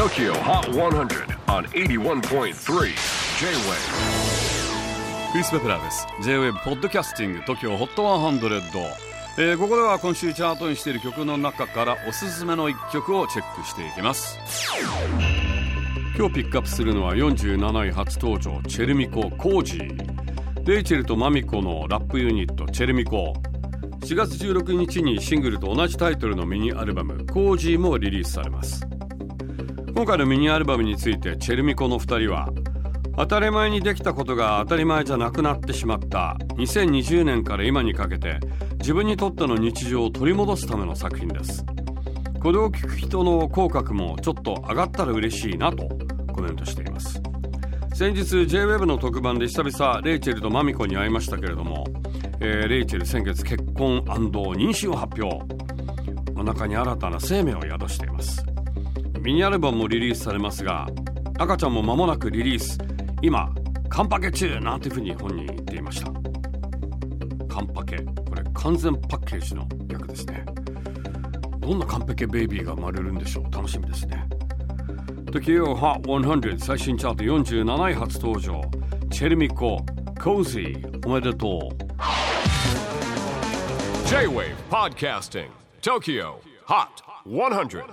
TOKYO HOT 100 on 81.3 J-WAVE クリス・ベプラーです。J-WAVE ポッドキャスティング TOKYO HOT 100、えー、ここでは今週チャートにしている曲の中からおすすめの一曲をチェックしていきます。今日ピックアップするのは47位初登場チェルミコ・コージー。レイチェルとマミコのラップユニットチェルミコ。4月16日にシングルと同じタイトルのミニアルバム「コージー」もリリースされます。今回のミニアルバムについてチェルミコの2人は当たり前にできたことが当たり前じゃなくなってしまった2020年から今にかけて自分にとっての日常を取り戻すための作品です。これを聞く人の口角もちょっと上がったら嬉しいなとコメントしています。先日 JWEB の特番で久々レイチェルとマミコに会いましたけれども、えー、レイチェル先月結婚妊娠を発表。お腹に新たな生命を宿しています。ミニアルバムもリリースされますが赤ちゃんも間もなくリリース。今カンパケ中なんていうふうに本人言っていました。カンパケ。これ完全パッケージの略ですね。どんなカンパケベイビーが生まれるんでしょう。楽しみですね。TOKYO HOT 100最新チャート47位初登場。チェルミココージーおめでとう。J-WAVE PODCASTING TOKYO HOT 100